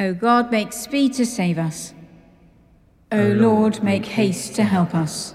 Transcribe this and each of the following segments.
O God, make speed to save us. O Lord, make haste to help us.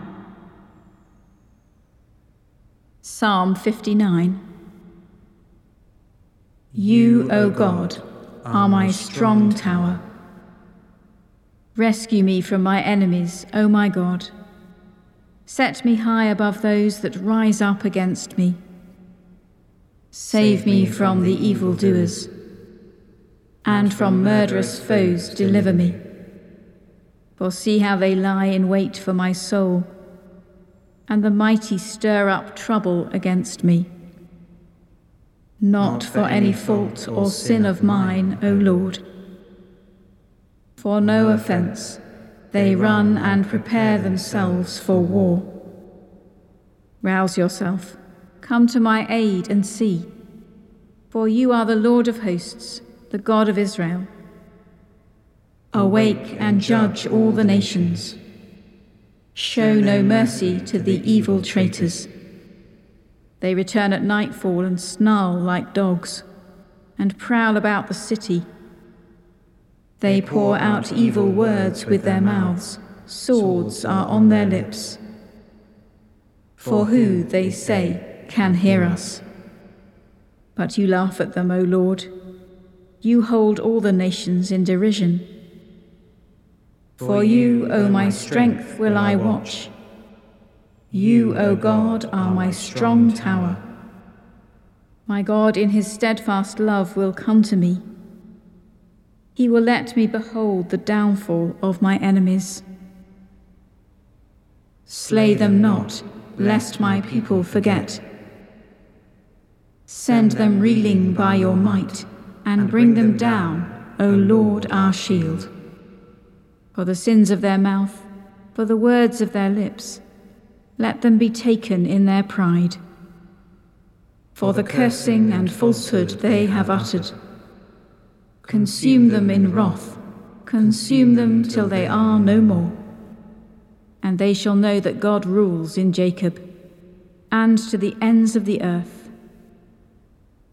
Psalm 59 You, O God, are my strong tower. Rescue me from my enemies, O my God. Set me high above those that rise up against me. Save me from the evildoers, and from murderous foes deliver me. For see how they lie in wait for my soul and the mighty stir up trouble against me. Not, for any fault or sin of mine, O Lord. For no offence, they run and prepare themselves for war. Rouse yourself, come to my aid and see. For you are the Lord of hosts, the God of Israel. Awake and judge all the nations. Show no mercy to the evil traitors. They return at nightfall and snarl like dogs, and prowl about the city. They pour out evil words with their mouths, swords are on their lips. For who, they say, can hear us? But you laugh at them, O Lord. you hold all the nations in derision. For you, O my strength, will I watch. You, O God, are my strong tower. My God, in his steadfast love, will come to me. He will let me behold the downfall of my enemies. Slay them not, lest my people forget. Send them reeling by your might, and bring them down, O Lord our shield. For the sins of their mouth, for the words of their lips, let them be taken in their pride. For the cursing and falsehood they have uttered, Consume them in wrath, consume them till they are no more. And they shall know that God rules in Jacob, and to the ends of the earth.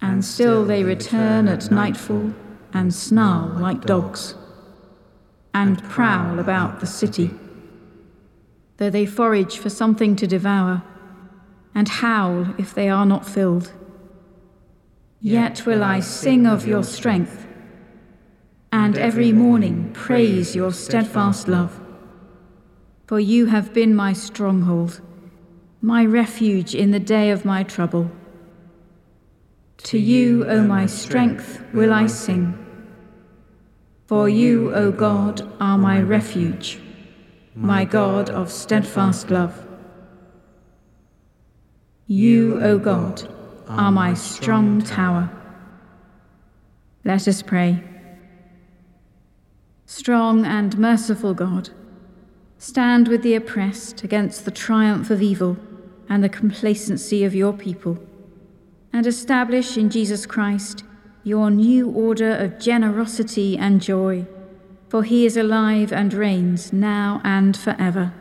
And still they return at nightfall and snarl like dogs, and prowl about the city, though they forage for something to devour, and howl if they are not filled. Yet will I sing of your strength and every morning praise your steadfast love. For you have been my stronghold, my refuge in the day of my trouble. To you, O my strength, will I sing. For you, O God, are my refuge, my God of steadfast love. You, O God, are my strong tower. Let us pray. Strong and merciful God, stand with the oppressed against the triumph of evil and the complacency of your people, and establish in Jesus Christ your new order of generosity and joy, for he is alive and reigns now and forever.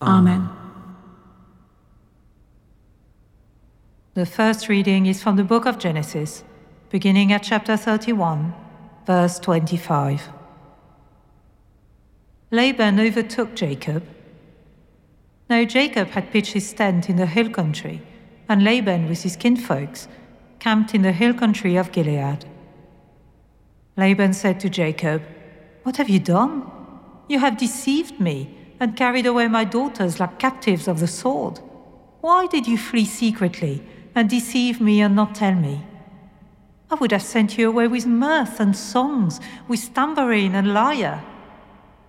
Amen. The first reading is from the book of Genesis, beginning at chapter 31 verse 25. Laban overtook Jacob. Now Jacob had pitched his tent in the hill country, and Laban with his kinfolks camped in the hill country of Gilead. Laban said to Jacob, What have you done? You have deceived me and carried away my daughters like captives of the sword. Why did you flee secretly and deceive me and not tell me? I would have sent you away with mirth and songs, with tambourine and lyre.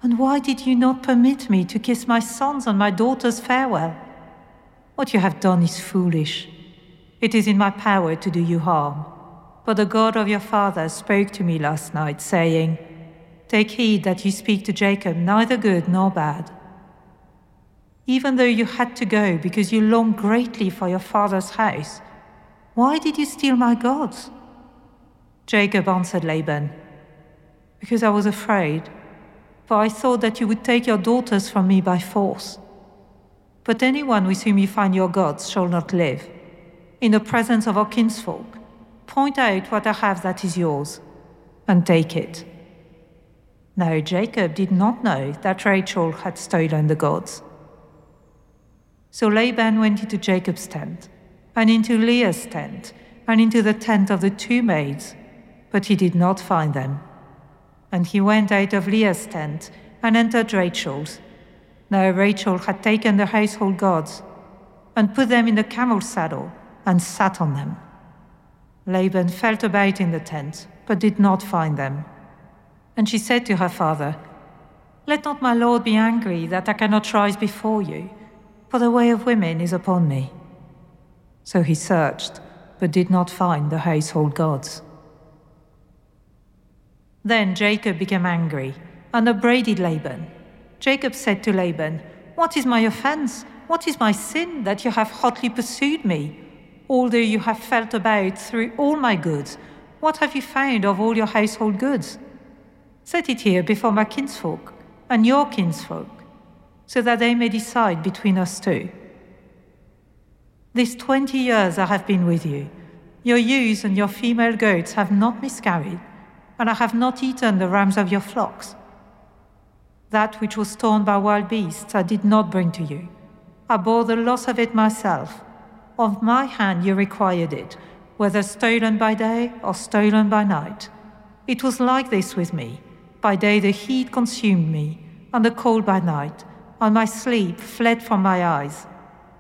And why did you not permit me to kiss my sons and my daughters farewell? What you have done is foolish. It is in my power to do you harm. For the God of your father spoke to me last night, saying, Take heed that you speak to Jacob neither good nor bad. Even though you had to go because you longed greatly for your father's house, why did you steal my gods? Jacob answered Laban, Because I was afraid, for I thought that you would take your daughters from me by force. But anyone with whom you find your gods shall not live. In the presence of our kinsfolk, point out what I have that is yours, and take it. Now Jacob did not know that Rachel had stolen the gods. So Laban went into Jacob's tent, and into Leah's tent, and into the tent of the two maids but he did not find them. And he went out of Leah's tent and entered Rachel's. Now Rachel had taken the household gods and put them in the camel's saddle and sat on them. Laban felt about in the tent, but did not find them. And she said to her father, Let not my lord be angry that I cannot rise before you, for the way of women is upon me. So he searched, but did not find the household gods. Then Jacob became angry and upbraided Laban. Jacob said to Laban, What is my offense? What is my sin that you have hotly pursued me? Although you have felt about through all my goods, what have you found of all your household goods? Set it here before my kinsfolk and your kinsfolk, so that they may decide between us two. These twenty years I have been with you. Your ewes and your female goats have not miscarried and I have not eaten the rams of your flocks. That which was torn by wild beasts I did not bring to you. I bore the loss of it myself. Of my hand you required it, whether stolen by day or stolen by night. It was like this with me. By day the heat consumed me, and the cold by night, and my sleep fled from my eyes.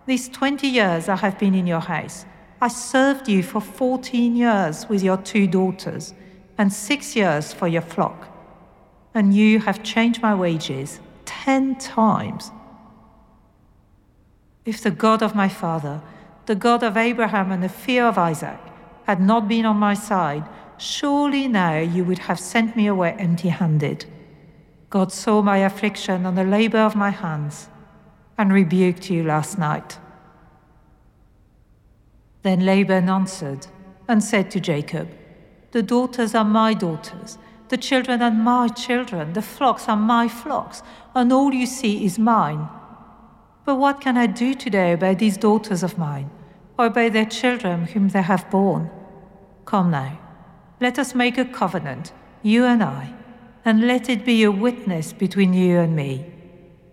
These twenty years I have been in your house. I served you for fourteen years with your two daughters, and six years for your flock. And you have changed my wages ten times. If the God of my father, the God of Abraham and the fear of Isaac, had not been on my side, surely now you would have sent me away empty handed. God saw my affliction and the labor of my hands and rebuked you last night. Then Laban answered and said to Jacob, The daughters are my daughters, the children are my children, the flocks are my flocks, and all you see is mine. But what can I do today about these daughters of mine, or about their children whom they have borne? Come now, let us make a covenant, you and I and let it be a witness between you and me.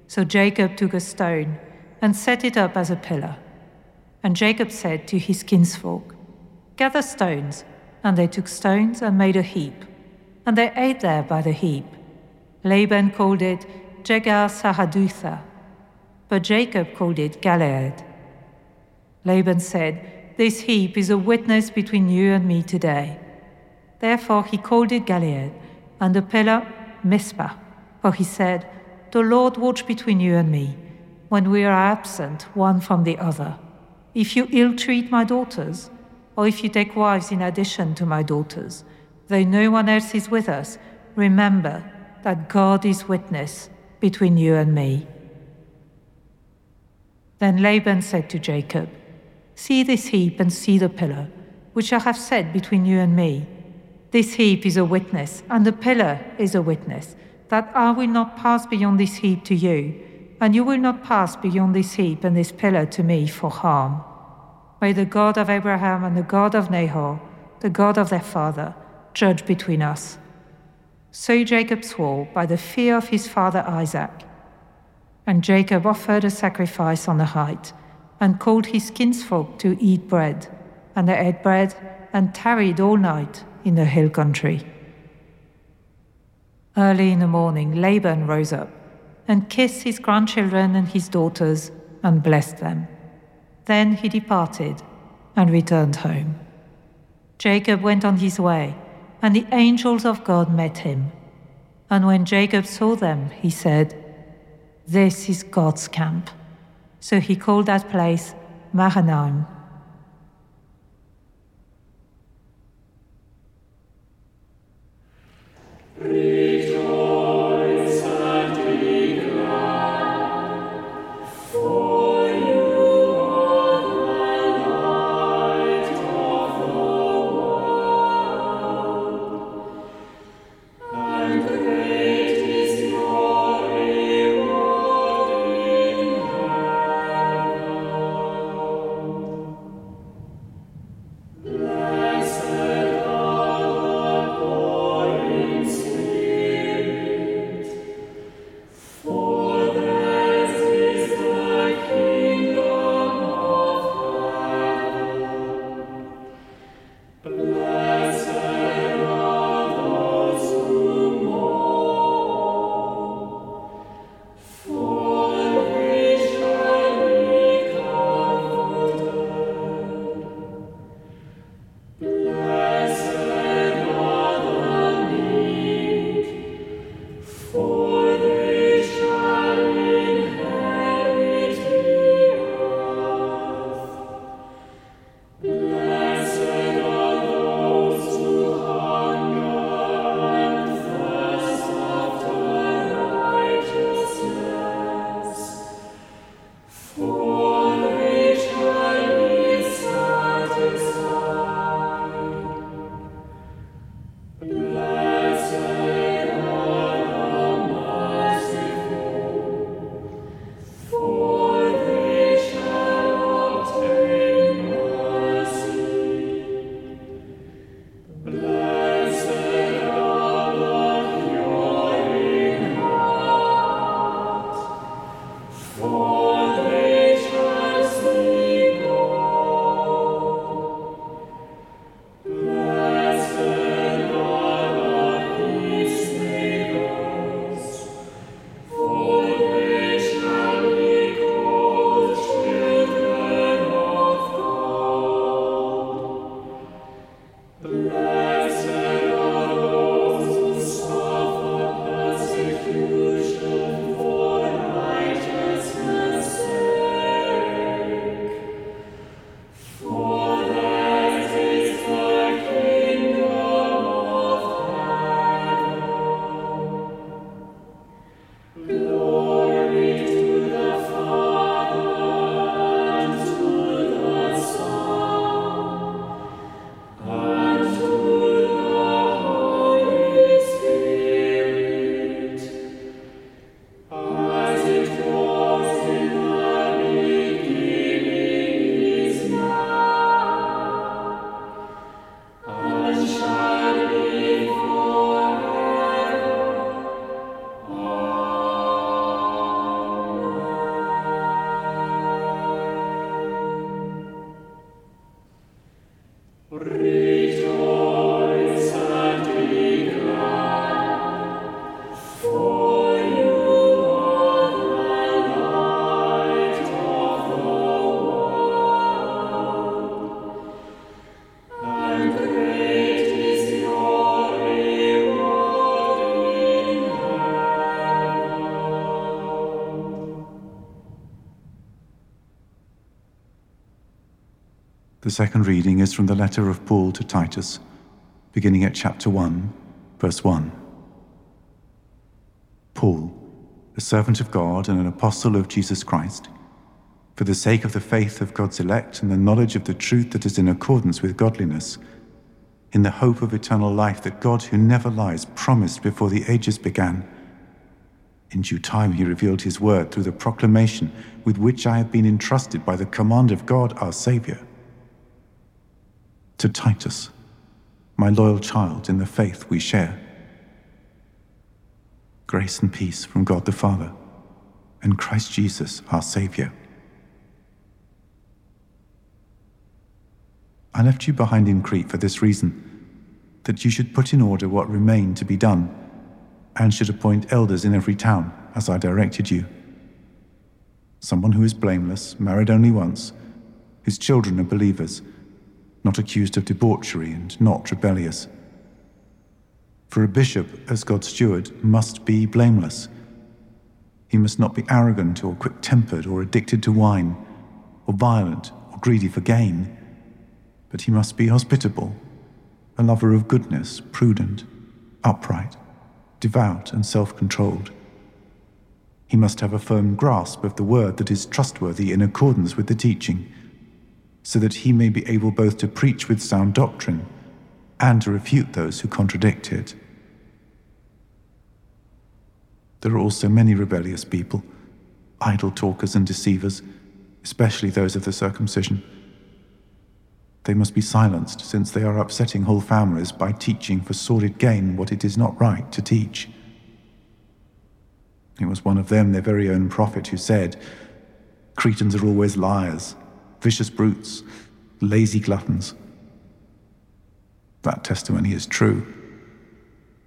So Jacob took a stone and set it up as a pillar. And Jacob said to his kinsfolk, Gather stones. And they took stones and made a heap. And they ate there by the heap. Laban called it Jegar Sahadutha, but Jacob called it Galeed. Laban said, This heap is a witness between you and me today. Therefore he called it Galeed and the pillar Mizpah. For he said, The Lord watch between you and me, when we are absent one from the other. If you ill treat my daughters, or if you take wives in addition to my daughters, though no one else is with us, remember that God is witness between you and me. Then Laban said to Jacob, See this heap and see the pillar, which I have set between you and me. This heap is a witness, and the pillar is a witness, that I will not pass beyond this heap to you, and you will not pass beyond this heap and this pillar to me for harm. May the God of Abraham and the God of Nahor, the God of their father, judge between us. So Jacob swore by the fear of his father Isaac. And Jacob offered a sacrifice on the height, and called his kinsfolk to eat bread. And they ate bread and tarried all night in the hill country. Early in the morning, Laban rose up and kissed his grandchildren and his daughters and blessed them. Then he departed and returned home. Jacob went on his way, and the angels of God met him. And when Jacob saw them, he said, this is God's camp. So he called that place Mahanaim. Please. The second reading is from the letter of Paul to Titus, beginning at chapter 1, verse 1. Paul, a servant of God and an apostle of Jesus Christ, for the sake of the faith of God's elect and the knowledge of the truth that is in accordance with godliness, in the hope of eternal life that God, who never lies, promised before the ages began. In due time, he revealed his word through the proclamation with which I have been entrusted by the command of God our Saviour to Titus, my loyal child in the faith we share. Grace and peace from God the Father and Christ Jesus, our Saviour. I left you behind in Crete for this reason that you should put in order what remained to be done, and should appoint elders in every town, as I directed you. Someone who is blameless, married only once, whose children are believers not accused of debauchery and not rebellious. For a bishop, as God's steward, must be blameless. He must not be arrogant or quick tempered or addicted to wine, or violent or greedy for gain, but he must be hospitable, a lover of goodness, prudent, upright, devout, and self controlled. He must have a firm grasp of the word that is trustworthy in accordance with the teaching so that he may be able both to preach with sound doctrine and to refute those who contradict it. There are also many rebellious people, idle talkers and deceivers, especially those of the circumcision. They must be silenced, since they are upsetting whole families by teaching for sordid gain what it is not right to teach. It was one of them, their very own prophet, who said, Cretans are always liars vicious brutes, lazy gluttons. That testimony is true.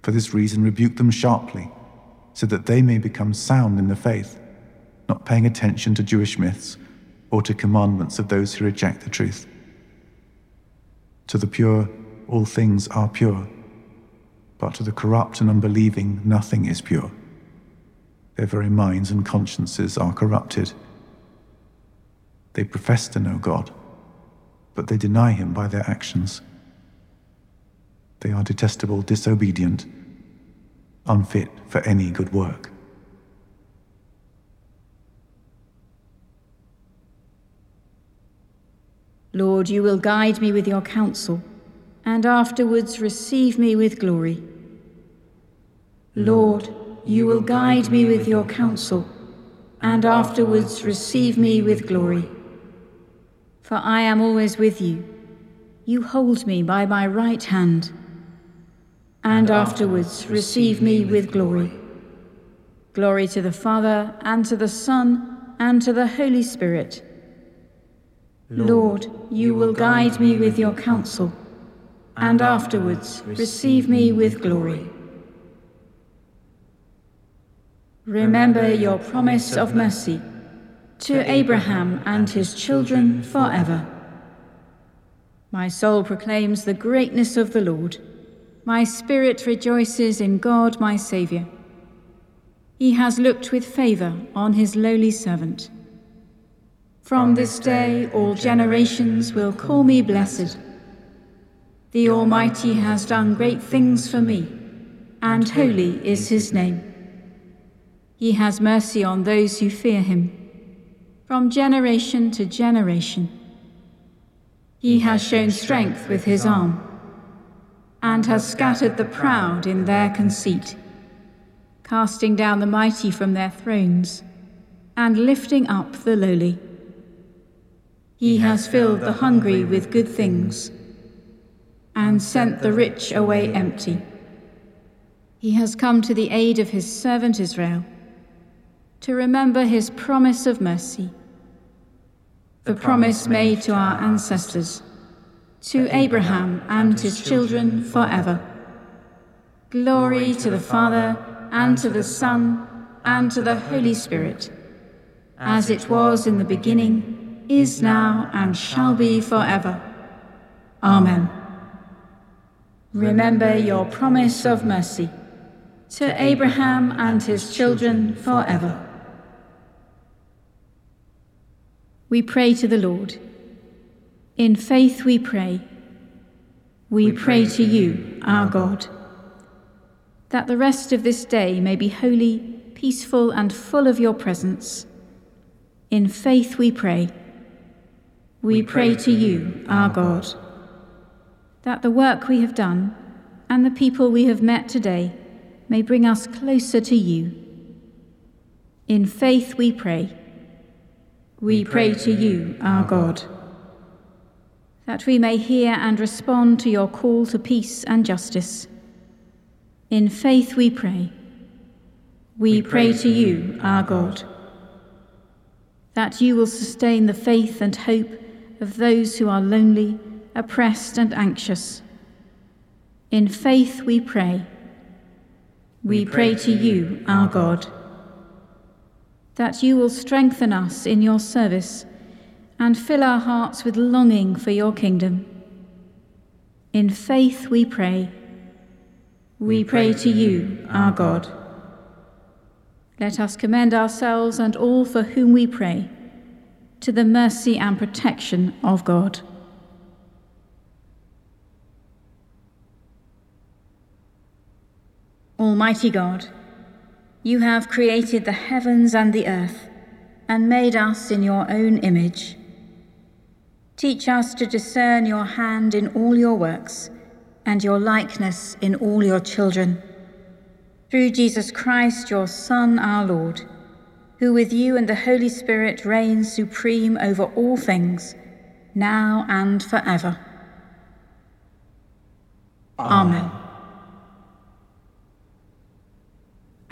For this reason, rebuke them sharply, so that they may become sound in the faith, not paying attention to Jewish myths or to commandments of those who reject the truth. To the pure, all things are pure, but to the corrupt and unbelieving, nothing is pure. Their very minds and consciences are corrupted. They profess to know God, but they deny Him by their actions. They are detestable, disobedient, unfit for any good work. Lord, you will guide me with your counsel, and afterwards receive me with glory. Lord, you will guide me with your counsel, and afterwards receive me with glory for I am always with you. You hold me by my right hand, and afterwards receive me with glory. Glory to the Father, and to the Son, and to the Holy Spirit. Lord, you will guide me with your counsel, and afterwards receive me with glory. Remember your promise of mercy to Abraham and his children forever. My soul proclaims the greatness of the Lord. My spirit rejoices in God my Saviour. He has looked with favour on his lowly servant. From this day all generations will call me blessed. The Almighty has done great things for me, and holy is his name. He has mercy on those who fear him, from generation to generation. He has shown strength with his arm, and has scattered the proud in their conceit, casting down the mighty from their thrones, and lifting up the lowly. He has filled the hungry with good things, and sent the rich away empty. He has come to the aid of his servant Israel, to remember his promise of mercy the promise made to our ancestors, to Abraham and his children forever. Glory to the Father, and to the Son, and to the Holy Spirit, as it was in the beginning, is now, and shall be forever. Amen. Remember your promise of mercy to Abraham and his children forever. We pray to the Lord. In faith we pray. We, we pray, pray to you, our God, that the rest of this day may be holy, peaceful, and full of your presence. In faith we pray. We, we pray, pray to you, our God, that the work we have done and the people we have met today may bring us closer to you. In faith we pray we pray to you, our God, that we may hear and respond to your call to peace and justice. In faith we pray. We pray to you, our God, that you will sustain the faith and hope of those who are lonely, oppressed, and anxious. In faith we pray. We pray to you, our God that you will strengthen us in your service and fill our hearts with longing for your kingdom. In faith we pray. We pray to you, our God. Let us commend ourselves and all for whom we pray to the mercy and protection of God. Almighty God, you have created the heavens and the earth, and made us in your own image. Teach us to discern your hand in all your works, and your likeness in all your children. Through Jesus Christ, your Son, our Lord, who with you and the Holy Spirit reigns supreme over all things, now and forever. Amen. Amen.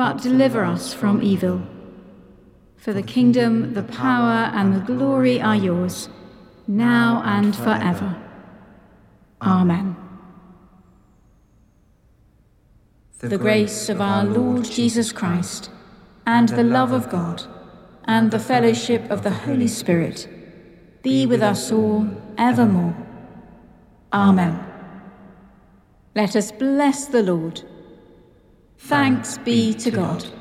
but deliver us from evil. For the kingdom, the power, and the glory are yours, now and forever. Amen. The grace of our Lord Jesus Christ, and the love of God, and the fellowship of the Holy Spirit be with us all evermore. Amen. Let us bless the Lord. Thanks be to God.